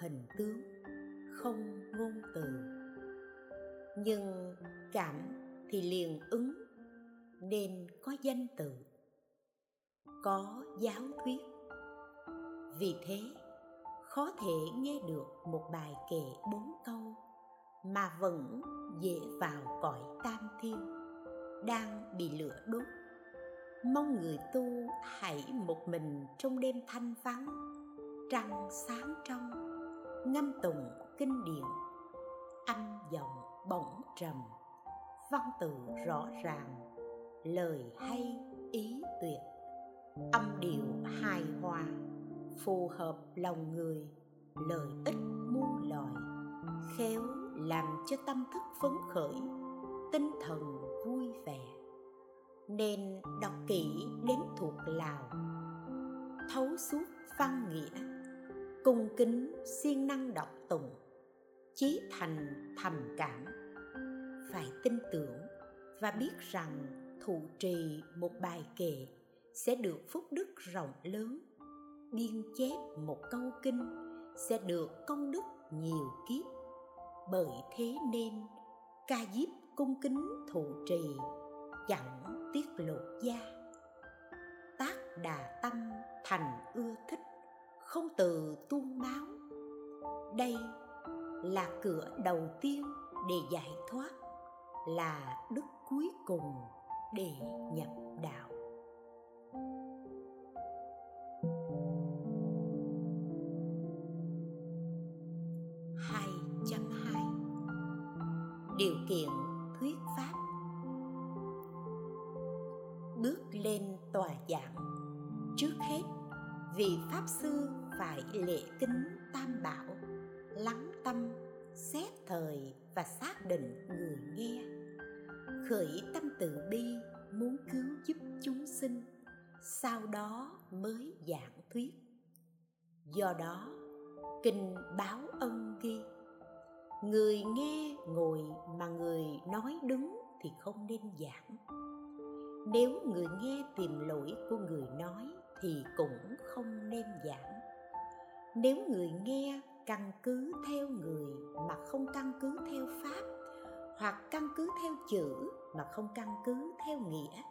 hình tướng, không ngôn từ. Nhưng cảm thì liền ứng, nên có danh từ, có giáo thuyết. Vì thế, khó thể nghe được một bài kệ bốn câu mà vẫn dễ vào cõi tam thiên, đang bị lửa đốt. Mong người tu hãy một mình trong đêm thanh vắng, trăng sáng trong ngâm tụng kinh điển. Âm giọng bỗng trầm. Văn từ rõ ràng. Lời hay, ý tuyệt. Âm điệu hài hòa, phù hợp lòng người. Lời ích muôn loài. Khéo làm cho tâm thức phấn khởi, tinh thần vui vẻ. Nên đọc kỹ đến thuộc lào. Thấu suốt văn nghĩa cung kính siêng năng đọc tụng, chí thành thầm cảm. Phải tin tưởng và biết rằng thụ trì một bài kệ sẽ được phúc đức rộng lớn, biên chép một câu kinh sẽ được công đức nhiều kiếp. Bởi thế nên, ca diếp cung kính thụ trì chẳng tiết lộ gia. Tác đà tâm thành ưa thích không từ tuôn máu. Đây là cửa đầu tiên để giải thoát, là đức cuối cùng để nhập đạo. Hai trăm hai. Điều kiện thuyết pháp. Bước lên tòa giảng. Trước hết vị pháp sư phải lễ kính tam bảo, lắng tâm, xét thời và xác định người nghe. Khởi tâm từ bi, muốn cứu giúp chúng sinh, sau đó mới giảng thuyết. Do đó, kinh báo ân ghi, người nghe ngồi mà người nói đứng thì không nên giảng. Nếu người nghe tìm lỗi của người nói thì cũng không nên giảng nếu người nghe căn cứ theo người mà không căn cứ theo pháp, hoặc căn cứ theo chữ mà không căn cứ theo nghĩa,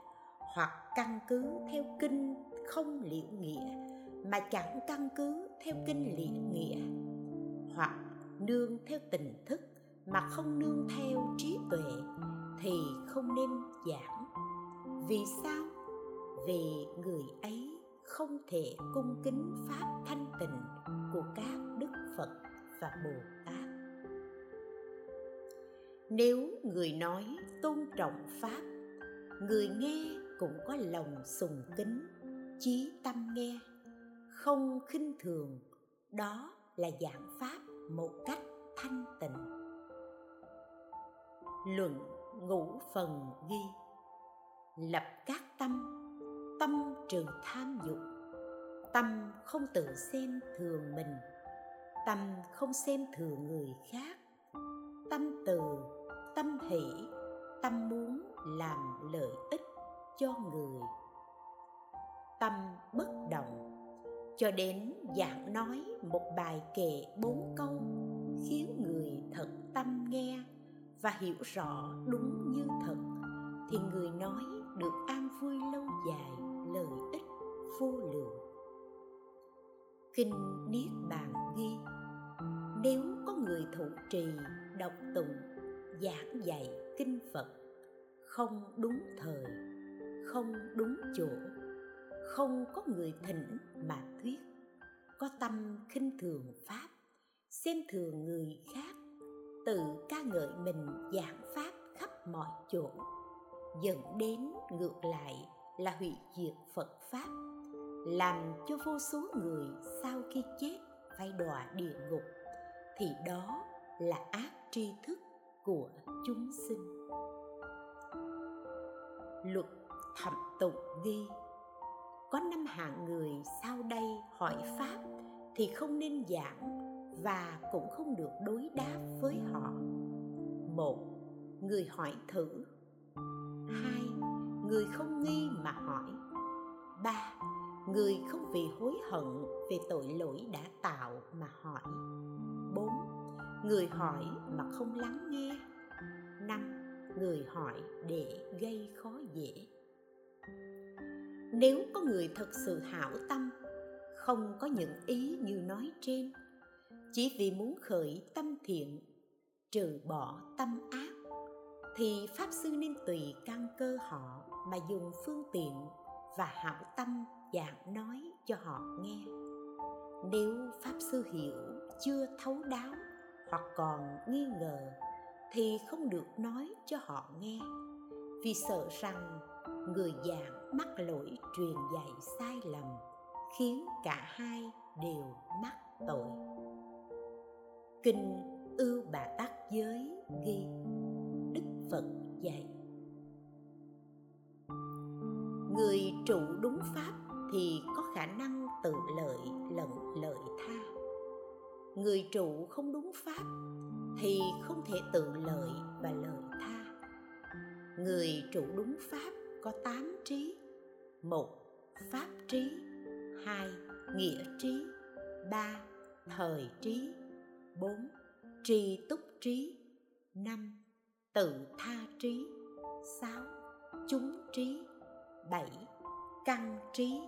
hoặc căn cứ theo kinh không liễu nghĩa mà chẳng căn cứ theo kinh liễu nghĩa, hoặc nương theo tình thức mà không nương theo trí tuệ, thì không nên giảng. Vì sao? Vì người ấy không thể cung kính pháp thanh tịnh của các đức phật và bồ tát. Nếu người nói tôn trọng pháp, người nghe cũng có lòng sùng kính, chí tâm nghe, không khinh thường, đó là giảng pháp một cách thanh tịnh. Luận ngũ phần ghi, lập các tâm tâm trường tham dục. Tâm không tự xem thường mình. Tâm không xem thường người khác. Tâm từ, tâm hỷ, tâm muốn làm lợi ích cho người. Tâm bất động. Cho đến giảng nói một bài kệ bốn câu, khiến người thật tâm nghe và hiểu rõ đúng như thật, thì người nói được an vui lâu dài lợi ích vô lượng. Kinh niết bàn ghi, nếu có người thụ trì đọc tụng, giảng dạy kinh phật, không đúng thời, không đúng chỗ, không có người thỉnh mà thuyết, có tâm khinh thường pháp, xem thường người khác, tự ca ngợi mình giảng pháp khắp mọi chỗ, dẫn đến ngược lại là hủy diệt phật pháp, làm cho vô số người sau khi chết phải đọa địa ngục, thì đó là ác tri thức của chúng sinh. Luật thẩm tụng ghi, có năm hạng người sau đây hỏi pháp thì không nên giảng và cũng không được đối đáp với họ. Một, người hỏi thử. Hai người không nghi mà hỏi. Ba, người không vì hối hận về tội lỗi đã tạo mà hỏi. Bốn, người hỏi mà không lắng nghe. Năm, người hỏi để gây khó dễ. Nếu có người thật sự hảo tâm, không có những ý như nói trên, chỉ vì muốn khởi tâm thiện, trừ bỏ tâm ác, thì pháp sư nên tùy căn cơ họ mà dùng phương tiện và hảo tâm giảng nói cho họ nghe. Nếu pháp sư hiểu, chưa thấu đáo hoặc còn nghi ngờ thì không được nói cho họ nghe, vì sợ rằng người giảng mắc lỗi truyền dạy sai lầm khiến cả hai đều mắc tội. Kinh ưu bà tát giới ghi, đức phật dạy người trụ đúng pháp thì có khả năng tự lợi lẫn lợi tha. Người trụ không đúng pháp thì không thể tự lợi và lợi tha. Người trụ đúng pháp có tám trí, một, pháp trí, hai, nghĩa trí, ba, thời trí, bốn, tri túc trí, năm, tự tha trí, sáu, chúng trí bảy, căn trí.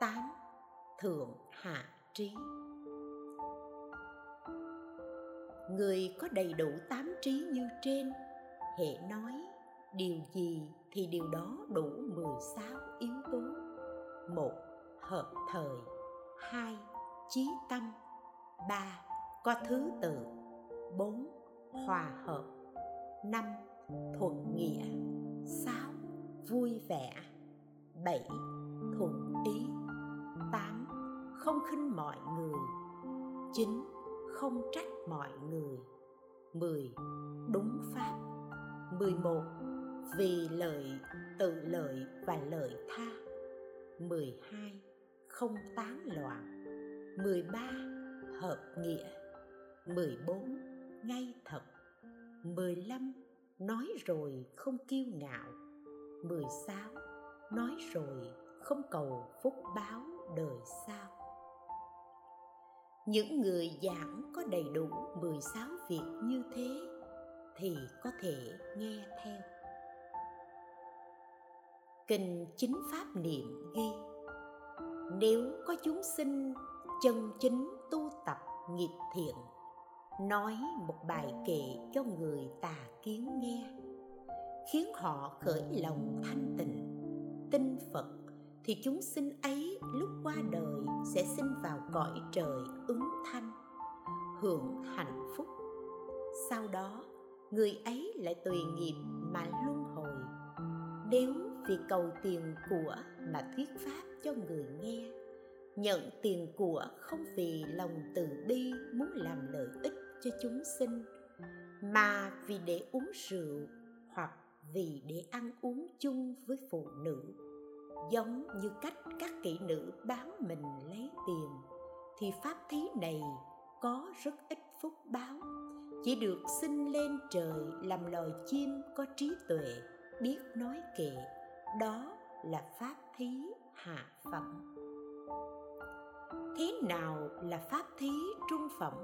Tám, thượng hạ trí. Người có đầy đủ tám trí như trên hệ nói điều gì thì điều đó đủ 16 yếu tố. một, Hợp thời. Hai, Chí tâm. Ba, Có thứ tự. Bốn, Hòa hợp. Năm, Thuận nghĩa. Sáu, Vui vẻ. 7. Thuận ý 8. Không khinh mọi người 9. Không trách mọi người mười, Đúng pháp mười một, vì lợi, tự lợi và lợi tha 12. Không tán loạn 13. Hợp nghĩa 14. Ngay thật 15. Nói rồi không kiêu ngạo 16. Nói rồi không cầu phúc báo đời sau. Những người giảng có đầy đủ 16 việc như thế thì có thể nghe theo. Kinh chính pháp niệm ghi, nếu có chúng sinh chân chính tu tập nghiệp thiện, nói một bài kệ cho người tà kiến nghe, khiến họ khởi lòng thanh tịnh tin phật, thì chúng sinh ấy lúc qua đời sẽ sinh vào cõi trời ứng thanh, hưởng hạnh phúc. Sau đó, người ấy lại tùy nghiệp mà luân hồi. Nếu vì cầu tiền của mà thuyết pháp cho người nghe, nhận tiền của không vì lòng từ bi muốn làm lợi ích cho chúng sinh, mà vì để uống rượu hoặc vì để ăn uống chung với phụ nữ giống như cách các kỹ nữ bán mình lấy tiền, thì pháp thí này có rất ít phúc báo. Chỉ được sinh lên trời làm loài chim có trí tuệ, biết nói kệ. Đó là pháp thí hạ phẩm. Thế nào là pháp thí trung phẩm?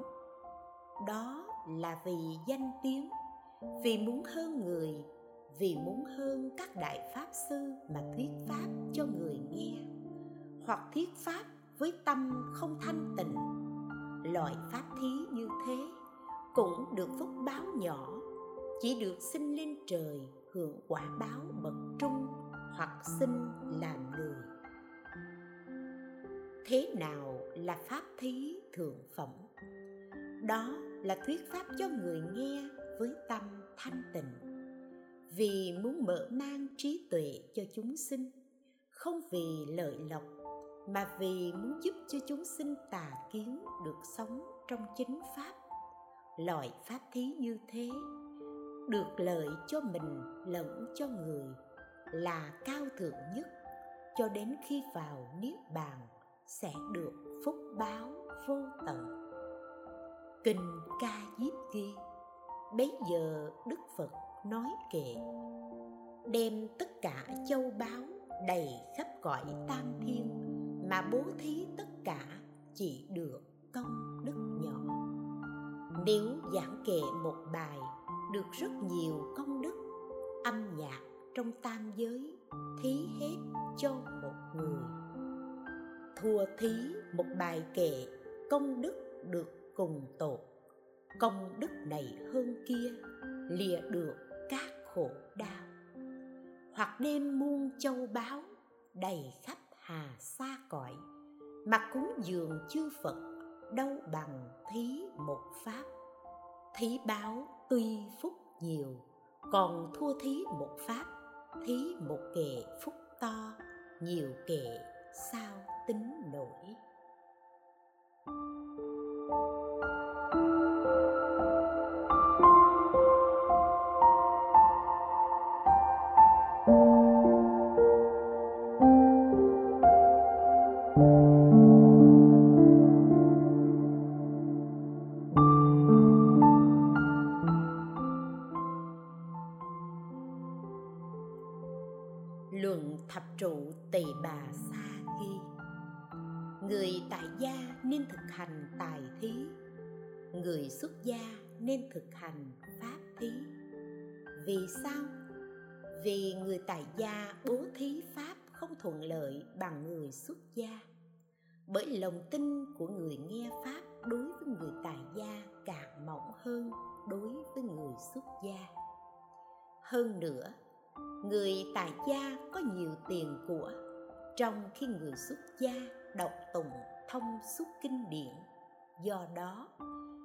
Đó là vì danh tiếng, vì muốn hơn người vì muốn hơn các đại pháp sư mà thuyết pháp cho người nghe. Hoặc thuyết pháp với tâm không thanh tịnh. Loại pháp thí như thế cũng được phúc báo nhỏ, chỉ được sinh lên trời hưởng quả báo bậc trung hoặc sinh làm người. Thế nào là pháp thí thượng phẩm? Đó là thuyết pháp cho người nghe với tâm thanh tịnh vì muốn mở mang trí tuệ cho chúng sinh, không vì lợi lộc, mà vì muốn giúp cho chúng sinh tà kiến được sống trong chính pháp. Loại pháp thí như thế được lợi cho mình lẫn cho người là cao thượng nhất, cho đến khi vào niết bàn sẽ được phúc báo vô tận. Kinh ca diếp ghi. Bấy giờ đức phật nói kệ, đem tất cả châu báu đầy khắp cõi tam thiên mà bố thí tất cả chỉ được công đức nhỏ. Nếu giảng kệ một bài được rất nhiều công đức, âm nhạc trong tam giới thí hết cho một người. Thua thí một bài kệ công đức được cùng tột, công đức này hơn kia lìa được khổ đau. Hoặc đêm muôn châu báu đầy khắp hà xa cõi, mà cúng dường chư phật đâu bằng thí một pháp. Thí báo tuy phúc nhiều, còn thua thí một pháp. Thí một kệ phúc to, nhiều kệ sao tính nổi. Vì người tại gia bố thí pháp không thuận lợi bằng người xuất gia. Bởi lòng tin của người nghe pháp đối với người tại gia càng mỏng hơn đối với người xuất gia. Hơn nữa, người tại gia có nhiều tiền của, trong khi người xuất gia đọc tụng thông suốt kinh điển. Do đó,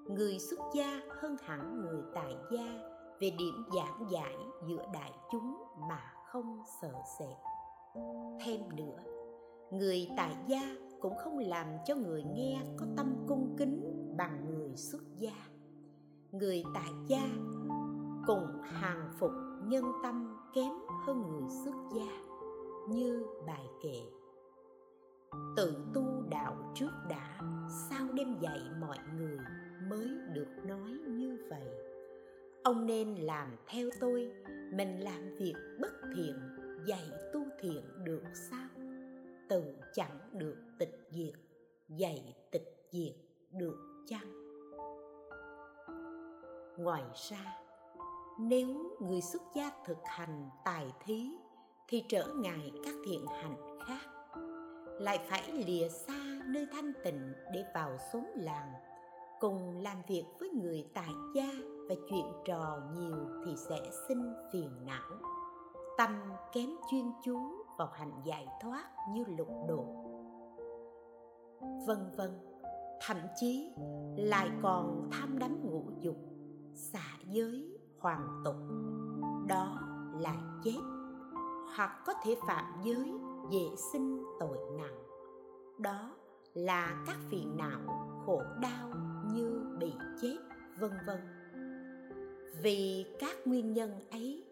người xuất gia hơn hẳn người tại gia về điểm giảng giải giữa đại chúng mà không sợ sệt. Thêm nữa, người tại gia cũng không làm cho người nghe có tâm cung kính bằng người xuất gia. Người tại gia cùng hàng phục nhân tâm kém hơn người xuất gia, như bài kệ. Tự tu đạo trước đã, sao đem dạy mọi người mới được nói như vậy? Ông nên làm theo tôi, mình làm việc bất thiện, dạy tu thiện được sao? Tự chẳng được tịch diệt, dạy tịch diệt được chăng? Ngoài ra, nếu người xuất gia thực hành tài thí thì trở ngại các thiện hành khác, lại phải lìa xa nơi thanh tịnh để vào xóm làng, cùng làm việc với người tại gia và chuyện trò nhiều thì sẽ sinh phiền não. Tâm kém chuyên chú vào hành giải thoát như lục độ. Vân vân, thậm chí lại còn tham đắm ngũ dục, xả giới hoàn tục. Đó là chết, hoặc có thể phạm giới dễ sinh tội nặng. Đó là các phiền não khổ đau như bị chết, vân vân vì các nguyên nhân ấy,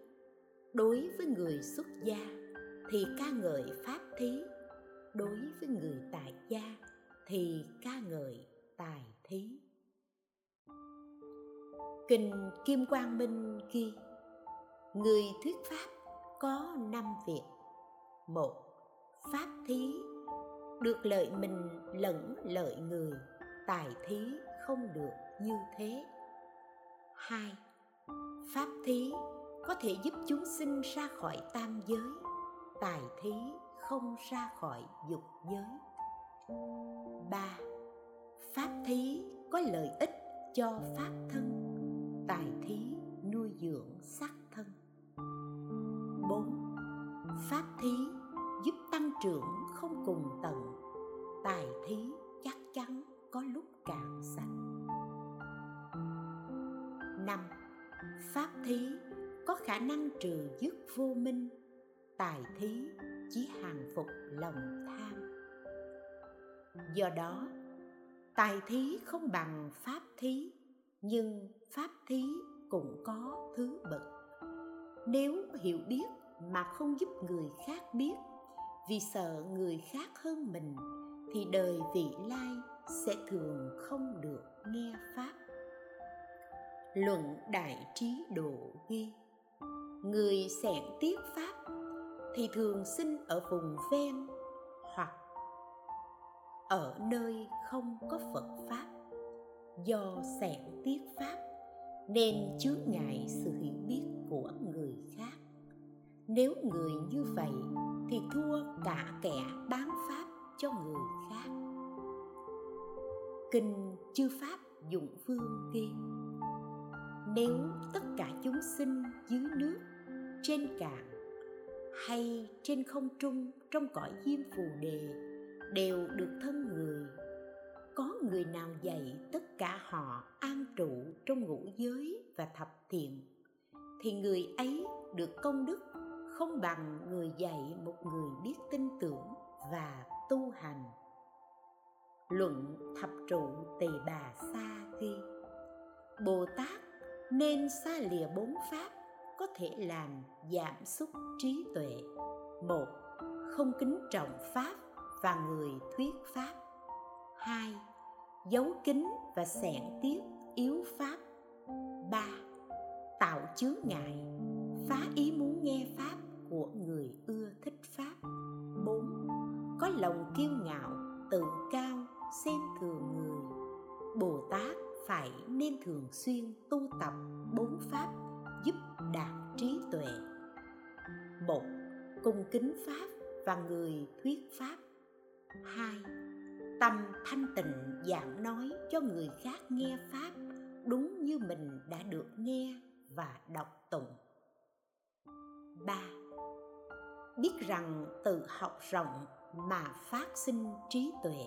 đối với người xuất gia thì ca ngợi pháp thí, đối với người tại gia thì ca ngợi tài thí. Kinh kim quang minh ghi, người thuyết pháp có năm việc. Một, pháp thí, được lợi mình lẫn lợi người, tài thí không được như thế. Hai pháp thí có thể giúp chúng sinh ra khỏi tam giới, tài thí không ra khỏi dục giới. Ba, pháp thí có lợi ích cho pháp thân, tài thí nuôi dưỡng sắc thân. Bốn, pháp thí giúp tăng trưởng không cùng tận tài thí chắc chắn có lúc cạn sạch năm pháp thí có khả năng trừ dứt vô minh, tài thí chỉ hàng phục lòng tham. Do đó, tài thí không bằng pháp thí, nhưng pháp thí cũng có thứ bậc. Nếu hiểu biết mà không giúp người khác biết, vì sợ người khác hơn mình, thì đời vị lai sẽ thường không được nghe pháp luận đại trí độ ghi. Người xẻn tiếc pháp, thì thường sinh ở vùng ven hoặc ở nơi không có phật pháp. Do xẻn tiếc pháp, nên chướng ngại sự hiểu biết của người khác. Nếu người như vậy, thì thua cả kẻ bán pháp cho người khác. Kinh chư pháp dụng phương kia nếu tất cả chúng sinh dưới nước, trên cạn hay trên không trung trong cõi diêm phù đề đều được thân người. Có người nào dạy tất cả họ an trụ trong ngũ giới và thập thiện, thì người ấy được công đức không bằng người dạy một người biết tin tưởng và tu hành. Luận thập trụ tỳ bà sa ghi bồ tát nên xa lìa bốn pháp có thể làm giảm sút trí tuệ. Một, không kính trọng pháp và người thuyết pháp. Hai, giấu kính và xẻn tiếc yếu pháp. Ba, tạo chướng ngại, phá ý muốn nghe pháp của người ưa thích pháp. Bốn, có lòng kiêu ngạo, tự cao, xem thường người. Bồ tát phải nên thường xuyên tu tập bốn pháp giúp đạt trí tuệ. Một, cung kính pháp và người thuyết pháp. Hai, tâm thanh tịnh giảng nói cho người khác nghe pháp đúng như mình đã được nghe và đọc tụng. Ba, biết rằng tự học rộng mà phát sinh trí tuệ,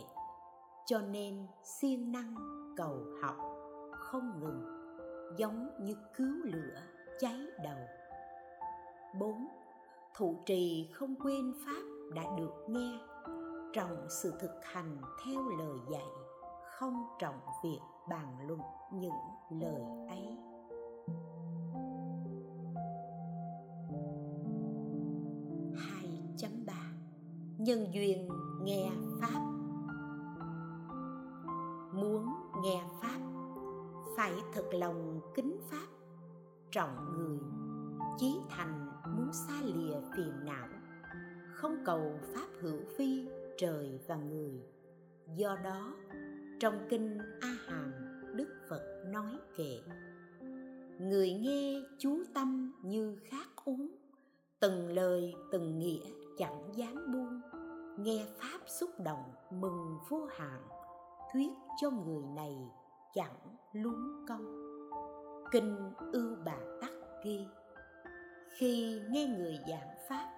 cho nên siêng năng cầu học không ngừng, giống như cứu lửa cháy đầu. Bốn, thụ trì không quên pháp đã được nghe trọng sự thực hành theo lời dạy, không trọng việc bàn luận những lời ấy. Hai chấm ba, nhân duyên nghe pháp nghe pháp, phải thật lòng kính pháp. Trọng người, chí thành muốn xa lìa phiền não. Không cầu pháp hữu phi, trời và người. Do đó, trong kinh a hàm, đức phật nói kệ, người nghe chú tâm như khát uống, từng lời, từng nghĩa chẳng dám buông. Nghe pháp xúc động mừng vô hạn thuyết cho người này chẳng luống công kinh ưu bà tắc ghi, khi nghe người giảng pháp,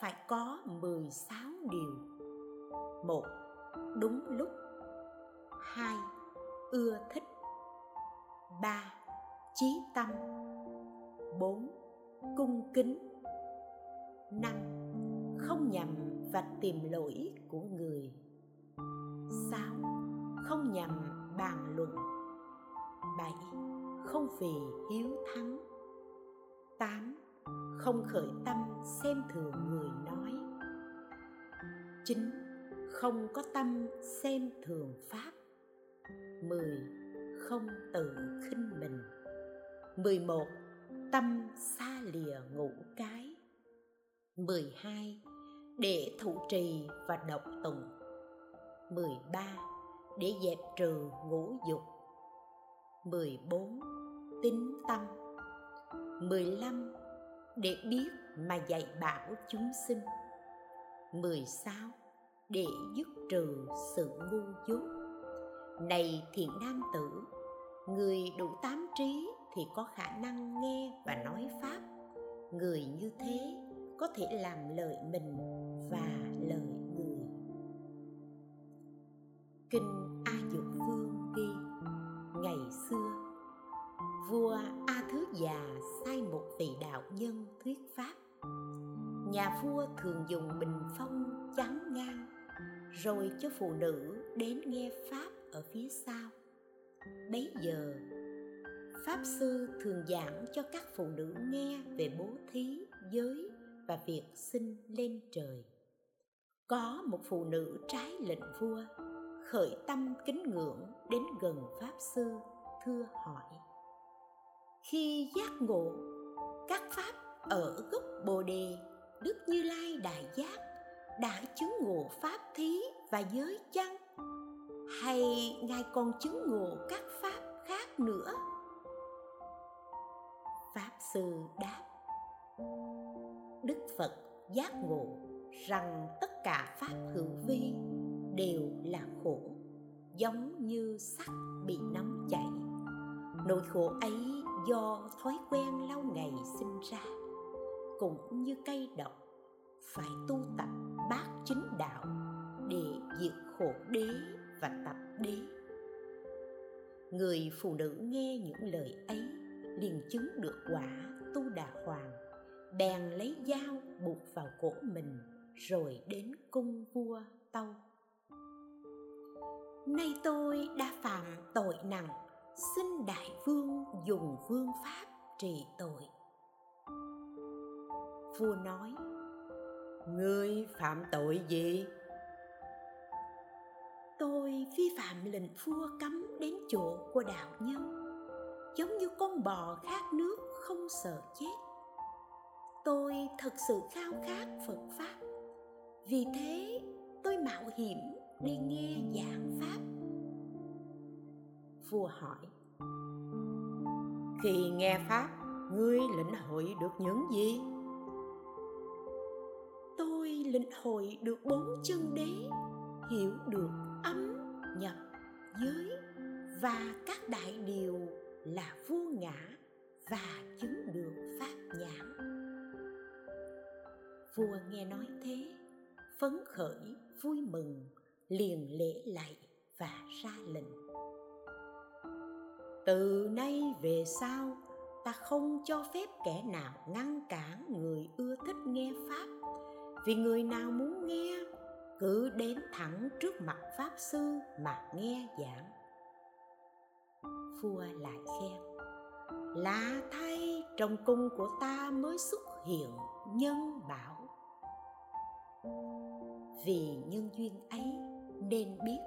phải có 16 điều. Một, đúng lúc. Hai, ưa thích. Ba chí tâm. Bốn, cung kính. Năm, không nhầm và tìm lỗi của người. Sáu không nhằm bàn luận. Bảy, không vì hiếu thắng. Tám, không khởi tâm xem thường người nói. Chín, không có tâm xem thường pháp. Mười, không tự khinh mình. Mười một, tâm xa lìa ngũ cái. Mười hai, để thụ trì và độc tùng. Mười ba để dẹp trừ ngũ dục. mười bốn. Tính tâm. mười lăm. Để biết mà dạy bảo chúng sinh. mười sáu. Để dứt trừ sự ngu dốt. Này thiện nam tử, người đủ tám trí thì có khả năng nghe và nói pháp. Người như thế có thể làm lợi mình và kinh a dược vương ghi, ngày xưa, vua a thứ già sai một vị đạo nhân thuyết pháp. nhà vua thường dùng bình phong chắn ngang, rồi cho phụ nữ đến nghe pháp ở phía sau bấy giờ, pháp sư thường giảng cho các phụ nữ nghe về bố thí, giới và việc sinh lên trời có một phụ nữ trái lệnh vua khởi tâm kính ngưỡng đến gần pháp sư, thưa hỏi. Khi giác ngộ, các pháp ở gốc bồ đề, đức như lai đại giác đã chứng ngộ pháp thí và giới chăng? Hay ngài còn chứng ngộ các pháp khác nữa? Pháp sư đáp. Đức phật giác ngộ rằng tất cả pháp hữu vi đều là khổ, giống như sắt bị nóng chảy. Nỗi khổ ấy do thói quen lâu ngày sinh ra, cũng như cây độc, phải tu tập bát chính đạo để diệt khổ đế và tập đế. Người phụ nữ nghe những lời ấy liền chứng được quả tu đà hoàng, bèn lấy dao buộc vào cổ mình, rồi đến cung vua tâu nay tôi đã phạm tội nặng xin đại vương dùng vương pháp trị tội. Vua nói ngươi phạm tội gì? Tôi vi phạm lệnh vua cấm đến chỗ của đạo nhân giống như con bò khát nước không sợ chết. Tôi thật sự khao khát phật pháp vì thế tôi mạo hiểm đi nghe giảng pháp. Vua hỏi, khi nghe pháp, ngươi lĩnh hội được những gì? Tôi lĩnh hội được bốn chân đế, hiểu được âm nhập giới và các đại điều là vô ngã và chứng được pháp nhãn. Vua nghe nói thế, phấn khởi, vui mừng liền lễ lạy và ra lệnh. Từ nay về sau, ta không cho phép kẻ nào ngăn cản người ưa thích nghe pháp. Vì người nào muốn nghe, cứ đến thẳng trước mặt pháp sư mà nghe giảng. Vua lại khen lạ thay trong cung của ta mới xuất hiện nhân bảo. Vì nhân duyên ấy nên biết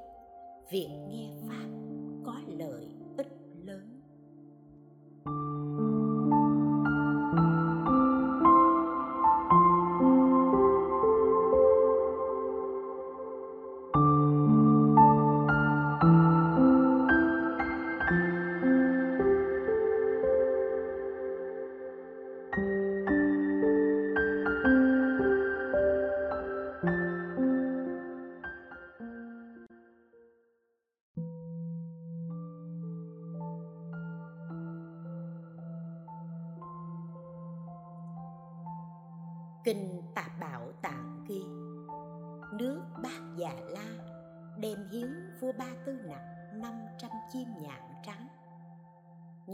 việc nghe pháp có lợi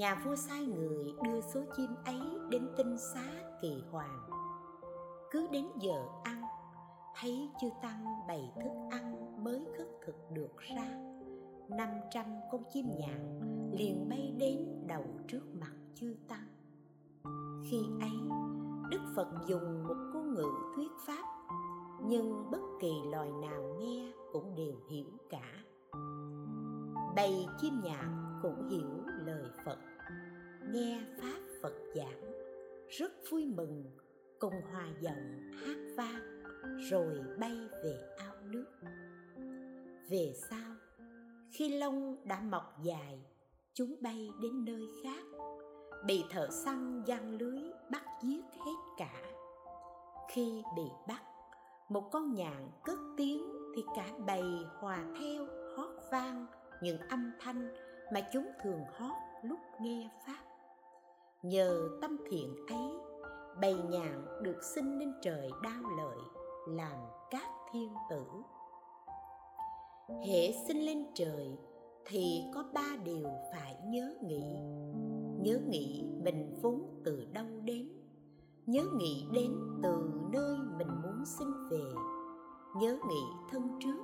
Nhà vua sai người đưa số chim ấy đến tinh xá kỳ hoàng. Cứ đến giờ ăn, Thấy chư Tăng bày thức ăn mới khất thực được ra. 500 con chim nhạn liền bay đến đầu trước mặt chư Tăng. Khi ấy, đức phật dùng một ngôn ngữ thuyết pháp, nhưng bất kỳ loài nào nghe cũng đều hiểu cả. Bầy chim nhạn cũng hiểu nghe pháp phật giảng, rất vui mừng, cùng hòa giọng hát vang, rồi bay về ao nước. Về sau, khi lông đã mọc dài, chúng bay đến nơi khác, bị thợ săn giăng lưới bắt giết hết cả. Khi bị bắt, một con nhạn cất tiếng thì cả bầy hòa theo hót vang những âm thanh mà chúng thường hót lúc nghe pháp nhờ tâm thiện ấy, bầy nhạn được sinh lên trời đao lợi, làm các thiên tử. Hễ sinh lên trời thì có ba điều phải nhớ nghĩ. Nhớ nghĩ mình vốn từ đâu đến, nhớ nghĩ đến từ nơi mình muốn sinh về. Nhớ nghĩ thân trước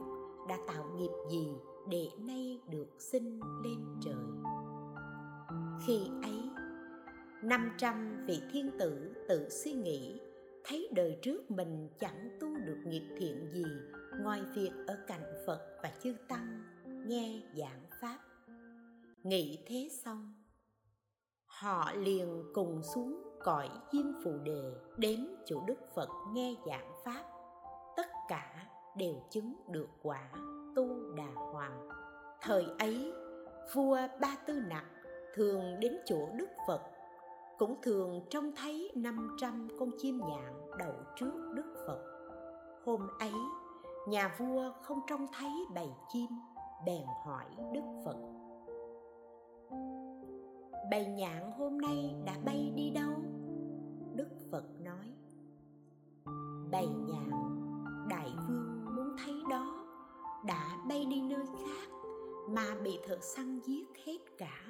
đã tạo nghiệp gì để nay được sinh lên trời. Khi ấy năm trăm vị thiên tử tự suy nghĩ, thấy đời trước mình chẳng tu được nghiệp thiện gì ngoài việc ở cạnh phật và chư tăng, nghe giảng pháp. Nghĩ thế xong, họ liền cùng xuống cõi diêm phù đề đến chỗ đức phật nghe giảng pháp. Tất cả đều chứng được quả tu đà hoàng thời ấy, vua ba tư nặc thường đến chỗ đức phật cũng thường trông thấy 500 con chim nhạn đậu trước Đức Phật. Hôm ấy, nhà vua không trông thấy bầy chim, bèn hỏi Đức Phật. Bầy nhạn hôm nay đã bay đi đâu? Đức Phật nói, Bầy nhạn, đại vương muốn thấy đó, đã bay đi nơi khác mà bị thợ săn giết hết cả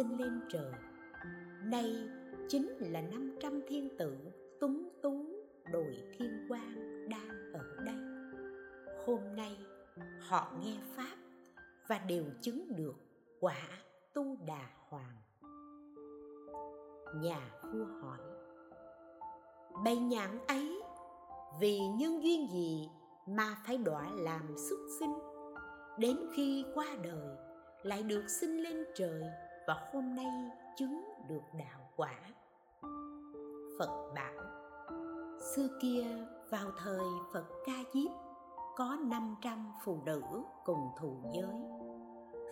sinh lên trời. Nay chính là 500 thiên tử túng tú đội thiên quang đang ở đây. Hôm nay họ nghe Pháp và đều chứng được quả tu đà hoàng. Nhà vua hỏi Bầy nhạn ấy, vì nhân duyên gì mà phải đọa làm xuất sinh đến khi qua đời lại được sinh lên trời và hôm nay chứng được đạo quả. Phật bảo, xưa kia vào thời phật ca diếp, có 500 phụ nữ cùng thù giới.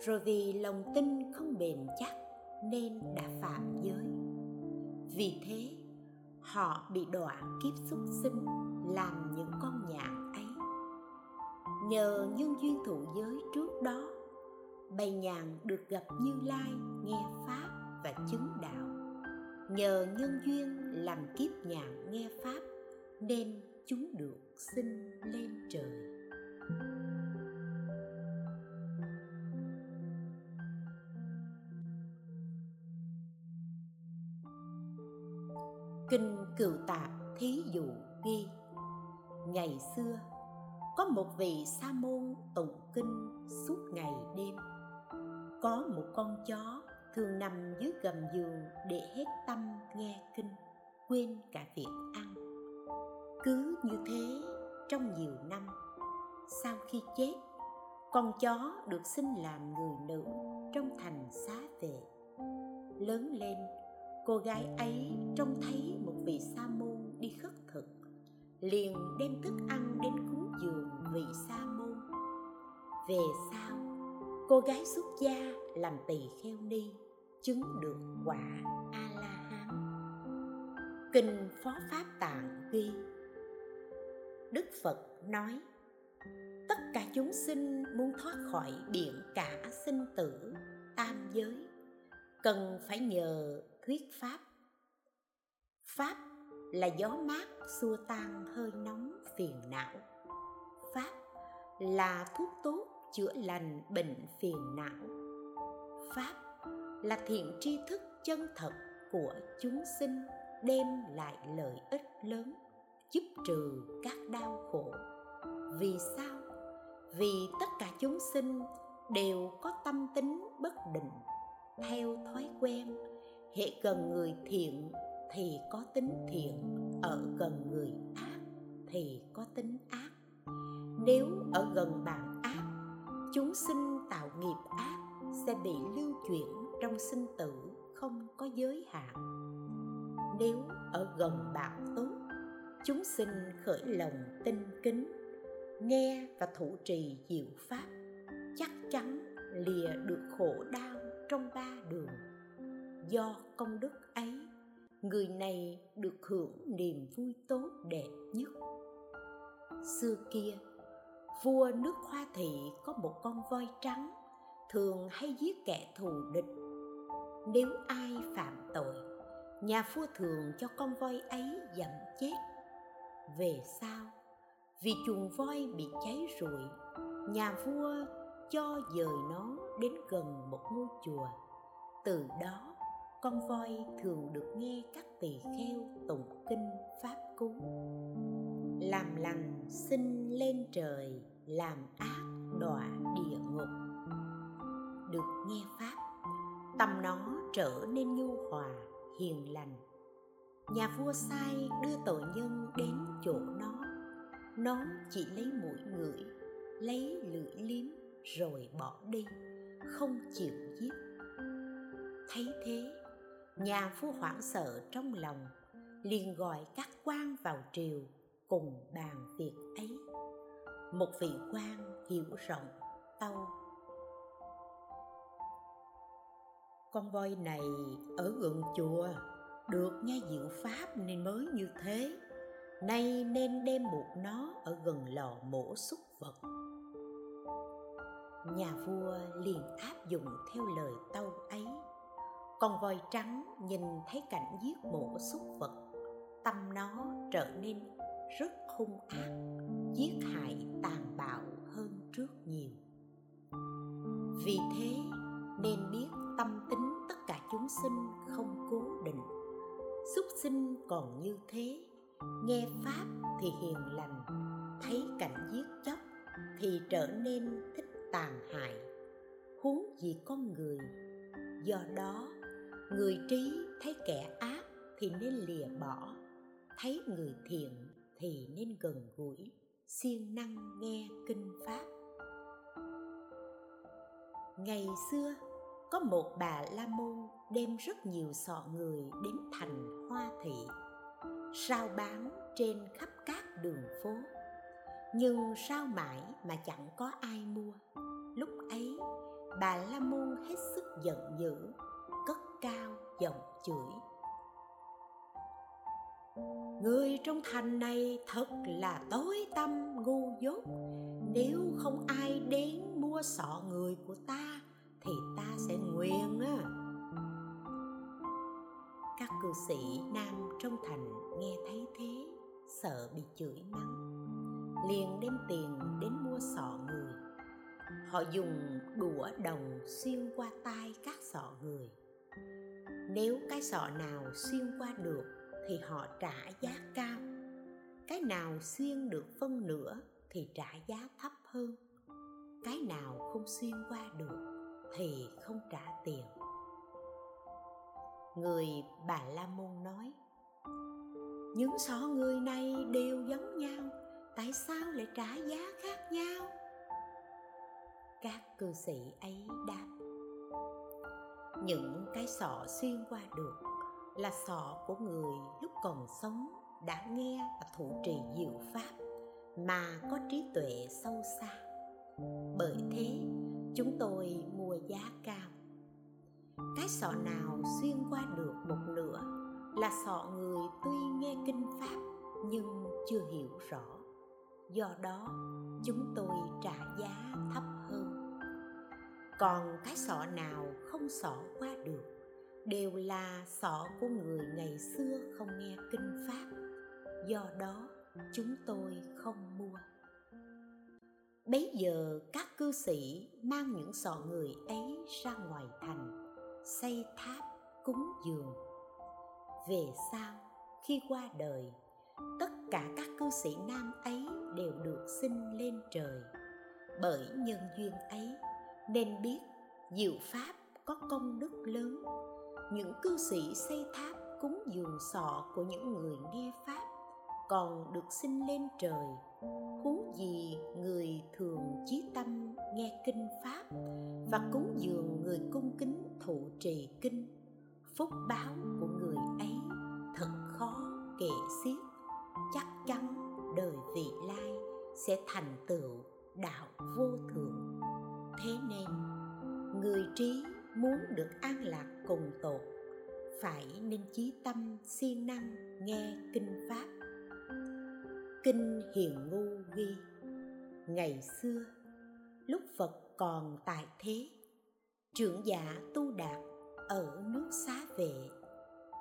Rồi vì lòng tin không bền chắc nên đã phạm giới. Vì thế, họ bị đọa kiếp xuất sinh làm những con nhạn ấy. Nhờ nhân duyên thụ giới trước đó bầy nhàn được gặp như lai nghe pháp và chứng đạo. Nhờ nhân duyên làm kiếp nhàn nghe pháp, nên chúng được sinh lên trời. Kinh cựu tạp thí dụ ghi, ngày xưa, có một vị sa môn tụng kinh suốt ngày đêm có một con chó thường nằm dưới gầm giường để hết tâm nghe kinh, quên cả việc ăn. Cứ như thế, trong nhiều năm, sau khi chết, con chó được sinh làm người nữ trong thành xá vệ. Lớn lên, cô gái ấy trông thấy một vị sa môn đi khất thực, liền đem thức ăn đến cúng dường vị sa môn. Về sau cô gái xuất gia làm tỳ kheo ni, chứng được quả a la hán kinh phó pháp tạng ghi, đức phật nói, tất cả chúng sinh muốn thoát khỏi biển cả sinh tử tam giới, cần phải nhờ thuyết pháp. Pháp là gió mát xua tan hơi nóng phiền não. Pháp là thuốc tốt chữa lành bệnh phiền não. Pháp là thiện tri thức chân thật của chúng sinh, đem lại lợi ích lớn, giúp trừ các đau khổ. Vì sao? Vì tất cả chúng sinh đều có tâm tính bất định. Theo thói quen, hệ gần người thiện thì có tính thiện, ở gần người ác thì có tính ác. Nếu ở gần bạn chúng sinh tạo nghiệp ác sẽ bị lưu chuyển trong sinh tử không có giới hạn. Nếu ở gần bạn tốt, chúng sinh khởi lòng tinh kính, nghe và thủ trì diệu pháp, chắc chắn lìa được khổ đau trong ba đường. Do công đức ấy, người này được hưởng niềm vui tốt đẹp nhất. Xưa kia vua nước hoa thị có một con voi trắng, thường hay giết kẻ thù địch. Nếu ai phạm tội, nhà vua thường cho con voi ấy dẫm chết. Về sau, vì chuồng voi bị cháy rụi, nhà vua cho dời nó đến gần một ngôi chùa. Từ đó, con voi thường được nghe các tỳ kheo tụng kinh, pháp cú làm lành xin lên trời, làm ác đọa địa ngục. Được nghe pháp, tâm nó trở nên nhu hòa, hiền lành. Nhà vua sai đưa tội nhân đến chỗ nó. Nó chỉ lấy mũi ngửi lấy lưỡi liếm rồi bỏ đi, không chịu giết. Thấy thế, nhà vua hoảng sợ trong lòng, liền gọi các quan vào triều cùng bàn việc ấy. Một vị quan hiểu rộng tâu. Con voi này ở gần chùa, được nghe diệu pháp nên mới như thế. Nay nên đem buộc nó ở gần lò mổ xúc vật. Nhà vua liền áp dụng theo lời tâu ấy. Con voi trắng nhìn thấy cảnh giết mổ xúc vật, tâm nó trở nên rất hung ác, giết hại, tàn bạo hơn trước nhiều. Vì thế, nên biết tâm tính tất cả chúng sinh không cố định. Xúc sinh còn như thế, nghe pháp thì hiền lành, thấy cảnh giết chóc thì trở nên thích tàn hại, huống gì con người. Do đó, người trí thấy kẻ ác thì nên lìa bỏ, thấy người thiện thì nên gần gũi, siêng năng nghe kinh pháp. Ngày xưa, có một bà la môn đem rất nhiều sọ người đến thành hoa thị, sao bán trên khắp các đường phố. Nhưng sao mãi mà chẳng có ai mua. Lúc ấy, bà la môn hết sức giận dữ, cất cao giọng chửi người trong thành này thật là tối tâm ngu dốt. Nếu không ai đến mua sọ người của ta, thì ta sẽ nguyện. á. Các cư sĩ nam trong thành nghe thấy thế, sợ bị chửi mắng. Liền đem tiền đến mua sọ người. Họ dùng đũa đồng xuyên qua tai các sọ người. Nếu cái sọ nào xuyên qua được thì họ trả giá cao. Cái nào xuyên được phân nửa thì trả giá thấp hơn. Cái nào không xuyên qua được thì không trả tiền. Người bà la môn nói, những sọ người này đều giống nhau, tại sao lại trả giá khác nhau? Các cư sĩ ấy đáp, những cái sọ xuyên qua được là sọ của người lúc còn sống đã nghe và thủ trì diệu pháp mà có trí tuệ sâu xa. Bởi thế, chúng tôi mua giá cao. Cái sọ nào xuyên qua được một nửa là sọ người tuy nghe kinh pháp nhưng chưa hiểu rõ. Do đó, chúng tôi trả giá thấp hơn. Còn cái sọ nào không sọ qua được đều là sọ của người ngày xưa không nghe kinh pháp. Do đó, chúng tôi không mua. Bấy giờ, các cư sĩ mang những sọ người ấy ra ngoài thành, xây tháp, cúng dường. Về sau, khi qua đời, tất cả các cư sĩ nam ấy đều được sinh lên trời. Bởi nhân duyên ấy, nên biết diệu pháp có công đức lớn những cư sĩ xây tháp cúng dường sọ của những người nghe pháp còn được sinh lên trời. Huống gì người thường chí tâm nghe kinh pháp và cúng dường người cung kính thụ trì kinh, phúc báo của người ấy thật khó kể xiết. Chắc chắn đời vị lai sẽ thành tựu đạo vô thượng. Thế nên, người trí muốn được an lạc cùng tột, phải nên chí tâm siêng năng nghe kinh pháp. Kinh hiền ngu ghi, ngày xưa, lúc phật còn tại thế, trưởng giả tu đạt ở nước xá vệ,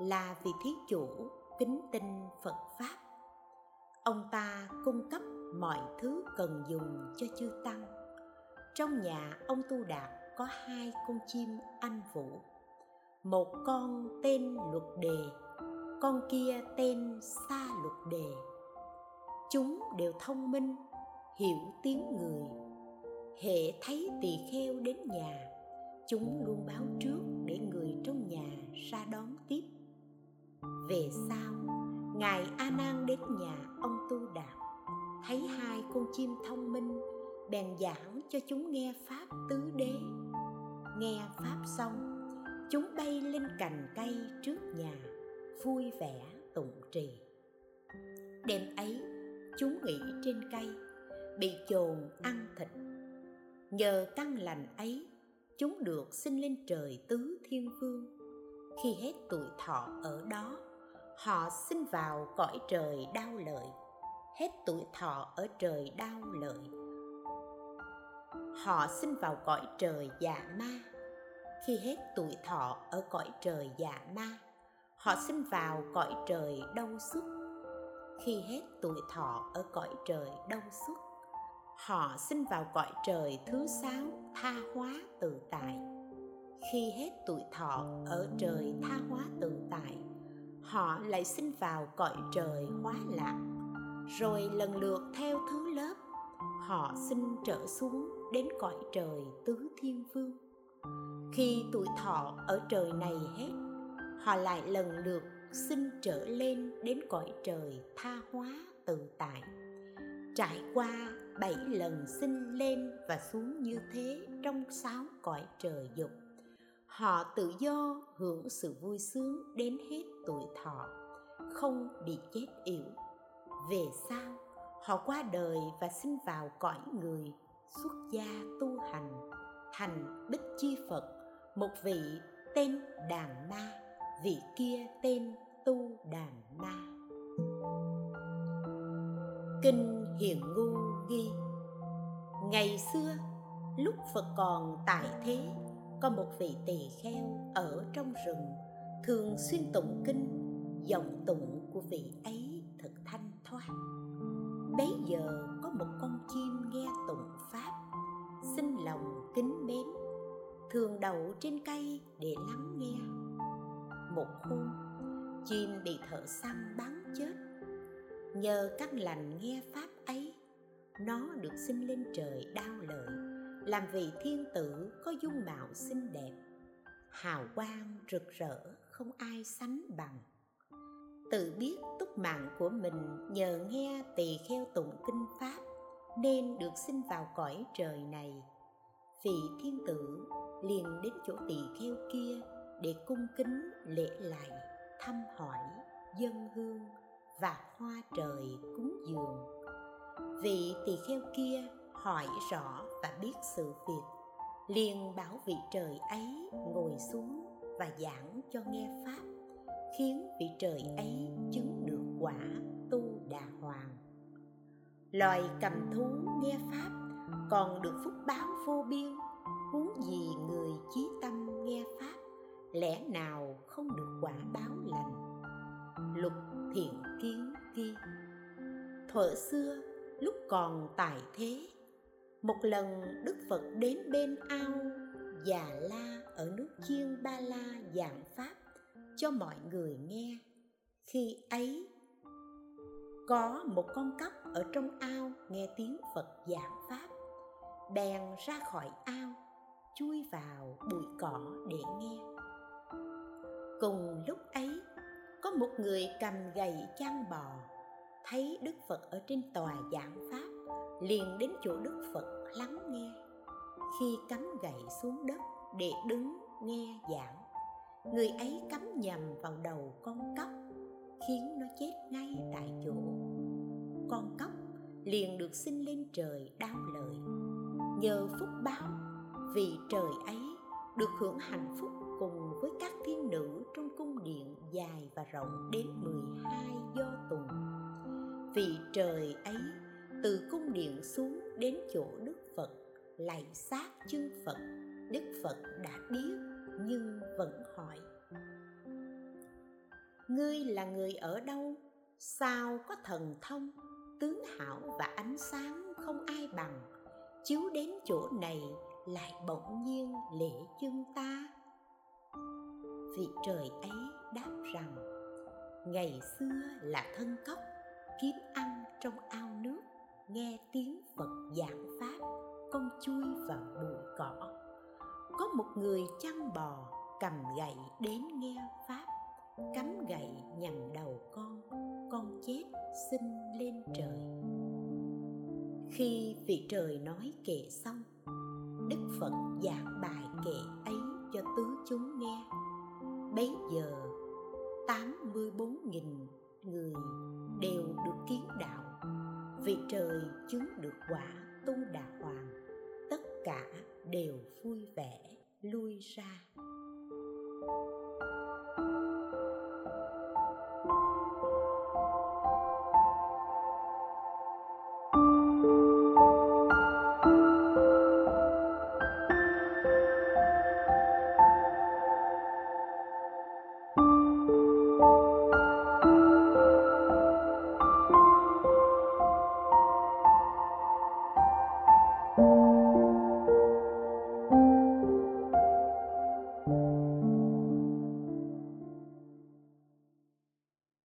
là vị thí chủ kính tinh phật pháp. Ông ta cung cấp mọi thứ cần dùng cho chư tăng. Trong nhà ông tu đạt có hai con chim anh vũ. Một con tên luật đề, con kia tên xa luật đề. Chúng đều thông minh, hiểu tiếng người. Hệ thấy tỳ kheo đến nhà, chúng luôn báo trước để người trong nhà ra đón tiếp. Về sau, ngài a nan đến nhà ông tu đạt thấy hai con chim thông minh, bèn giảng cho chúng nghe pháp tứ đế nghe pháp xong chúng bay lên cành cây trước nhà, vui vẻ tụng trì. Đêm ấy, chúng nghỉ trên cây, bị chồn ăn thịt. Nhờ căn lành ấy, chúng được sinh lên trời tứ thiên vương. Khi hết tuổi thọ ở đó, họ sinh vào cõi trời đau lợi. Hết tuổi thọ ở trời đau lợi họ sinh vào cõi trời dạ ma. Khi hết tuổi thọ ở cõi trời dạ ma, họ sinh vào cõi trời đau xuất khi hết tuổi thọ ở cõi trời đau xuất họ sinh vào cõi trời thứ sáu tha hóa tự tại. Khi hết tuổi thọ ở trời tha hóa tự tại, họ lại sinh vào cõi trời hóa lạc. Rồi lần lượt theo thứ lớp, họ sinh trở xuống đến cõi trời tứ thiên vương. Khi tuổi thọ ở trời này hết, họ lại lần lượt xin trở lên đến cõi trời tha hóa tự tại. Trải qua bảy lần sinh lên và xuống như thế trong sáu cõi trời dục, họ tự do hưởng sự vui sướng đến hết tuổi thọ, không bị chết yểu. Về sau, họ qua đời và sinh vào cõi người xuất gia tu hành, thành bích chi phật, một vị tên đàn ma, vị kia tên tu đàn ma. Kinh hiền ngu ghi, ngày xưa, lúc phật còn tại thế, có một vị tỳ kheo ở trong rừng, thường xuyên tụng kinh, Dòng tụng của vị ấy thật thanh thoát. Bấy giờ có một con chim nghe tụng xin lòng kính mến, thường đậu trên cây để lắng nghe. Một hôm, chim bị thợ săn bắn chết. Nhờ căn lành nghe pháp ấy, nó được sinh lên trời đau lợi, làm vị thiên tử có dung mạo xinh đẹp. Hào quang rực rỡ, không ai sánh bằng. Tự biết túc mạng của mình nhờ nghe tỳ kheo tụng kinh pháp nên được sinh vào cõi trời này. Vị thiên tử liền đến chỗ tỳ kheo kia để cung kính lễ lạy thăm hỏi dân hương và hoa trời cúng dường. Vị tỳ kheo kia hỏi rõ và biết sự việc, liền bảo vị trời ấy ngồi xuống và giảng cho nghe pháp, khiến vị trời ấy chứng được quả tu đà hoàng loài cầm thú nghe pháp, còn được phúc báo vô biên. Huống gì người chí tâm nghe pháp, lẽ nào không được quả báo lành? Lục thiện kiến ghi, thuở xưa, lúc còn tại thế, một lần đức phật đến bên ao, già la ở nước chiên ba la giảng pháp cho mọi người nghe. Khi ấy có một con cóc ở trong ao nghe tiếng phật giảng pháp. Bèn ra khỏi ao, chui vào bụi cỏ để nghe. Cùng lúc ấy, có một người cầm gậy chăn bò, thấy đức phật ở trên tòa giảng pháp, liền đến chỗ đức phật lắng nghe. Khi cắm gậy xuống đất để đứng nghe giảng, người ấy cắm nhầm vào đầu con cóc khiến nó chết ngay tại chỗ. Con cóc liền được sinh lên trời đau lợi nhờ phúc báo, vì trời ấy được hưởng hạnh phúc cùng với các thiên nữ trong cung điện dài và rộng đến 12 do tuần vì trời ấy, từ cung điện xuống đến chỗ Đức Phật, lạy sát chân Phật, Đức Phật đã biết nhưng vẫn hỏi Ngươi là người ở đâu? Sao có thần thông, tướng hảo và ánh sáng không ai bằng. Chiếu đến chỗ này lại bỗng nhiên lễ chân ta. Vị trời ấy đáp rằng ngày xưa là thân cốc kiếm ăn trong ao nước nghe tiếng phật giảng pháp con chui vào bụi cỏ. Có một người chăn bò cầm gậy đến nghe pháp cắm gậy nhằm đầu con con chết sinh lên trời. Khi vị trời nói kệ xong, đức phật giảng bài kệ ấy cho tứ chúng nghe. Bấy giờ 84.000 người đều được kiến đạo. Vì trời chứng được quả tu đà hoàng, tất cả đều vui vẻ lui ra.